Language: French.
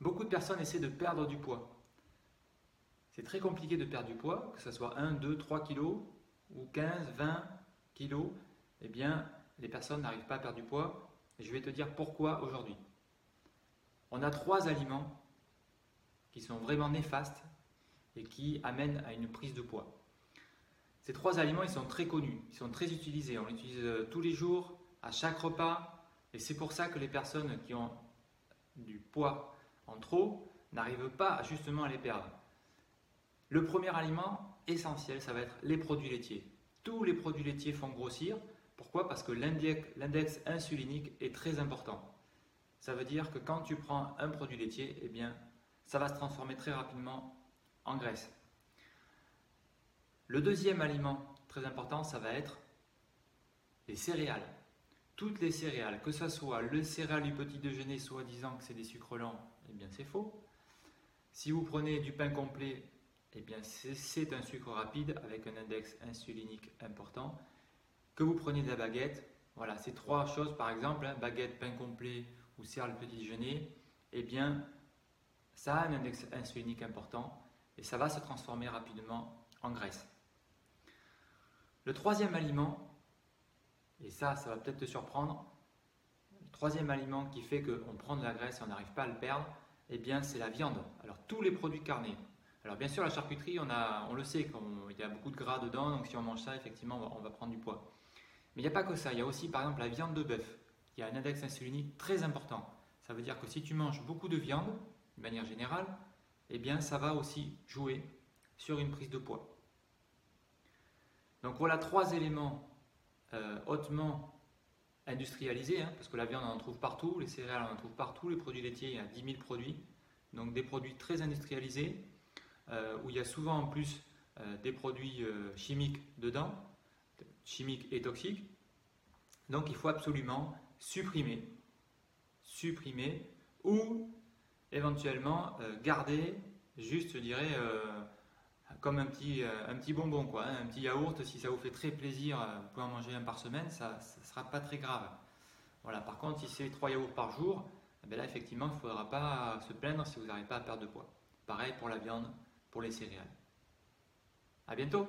Beaucoup de personnes essaient de perdre du poids. C'est très compliqué de perdre du poids, que ce soit 1, 2, 3 kilos ou 15, 20 kilos. Eh bien, les personnes n'arrivent pas à perdre du poids. Et je vais te dire pourquoi aujourd'hui. On a trois aliments qui sont vraiment néfastes et qui amènent à une prise de poids. Ces trois aliments, ils sont très connus, ils sont très utilisés. On les utilise euh, tous les jours, à chaque repas. Et c'est pour ça que les personnes qui ont du poids en trop n'arrivent pas justement à les perdre. Le premier aliment essentiel, ça va être les produits laitiers. Tous les produits laitiers font grossir. Pourquoi? Parce que l'index insulinique est très important. Ça veut dire que quand tu prends un produit laitier, eh bien, ça va se transformer très rapidement en graisse. Le deuxième aliment très important, ça va être les céréales. Toutes les céréales, que ce soit le céréal du petit déjeuner, soi-disant que c'est des sucres lents, eh bien c'est faux. Si vous prenez du pain complet, eh bien c'est un sucre rapide avec un index insulinique important. Que vous preniez de la baguette, voilà, ces trois choses par exemple, hein, baguette, pain complet ou céréales petit déjeuner, eh bien ça a un index insulinique important et ça va se transformer rapidement en graisse. Le troisième aliment, et ça, ça va peut-être te surprendre, troisième aliment qui fait qu'on prend de la graisse et on n'arrive pas à le perdre, eh bien, c'est la viande. Alors, tous les produits carnés. Alors, bien sûr, la charcuterie, on, a, on le sait, il y a beaucoup de gras dedans, donc si on mange ça, effectivement, on va, prendre du poids. Mais il n'y a pas que ça. Il y a aussi, par exemple, la viande de bœuf, qui a un index insulinique très important. Ça veut dire que si tu manges beaucoup de viande, de manière générale, eh bien, ça va aussi jouer sur une prise de poids. Donc voilà trois éléments euh, hautement industrialisés, hein, parce que la viande on en trouve partout, les céréales on en trouve partout, les produits laitiers il y a 10 000 produits, donc des produits très industrialisés, euh, où il y a souvent en plus euh, des produits chimiques dedans, chimiques et toxiques. Donc il faut absolument supprimer, supprimer ou éventuellement garder juste, je dirais, comme un petit, euh, un petit bonbon, quoi, hein, un petit yaourt, si ça vous fait très plaisir, euh, vous pouvez en manger un par semaine, ça ne sera pas très grave. Voilà, par contre, si c'est trois yaourts par jour, eh ben là, effectivement, il ne faudra pas se plaindre si vous n'arrivez pas à perdre de poids. Pareil pour la viande, pour les céréales. À bientôt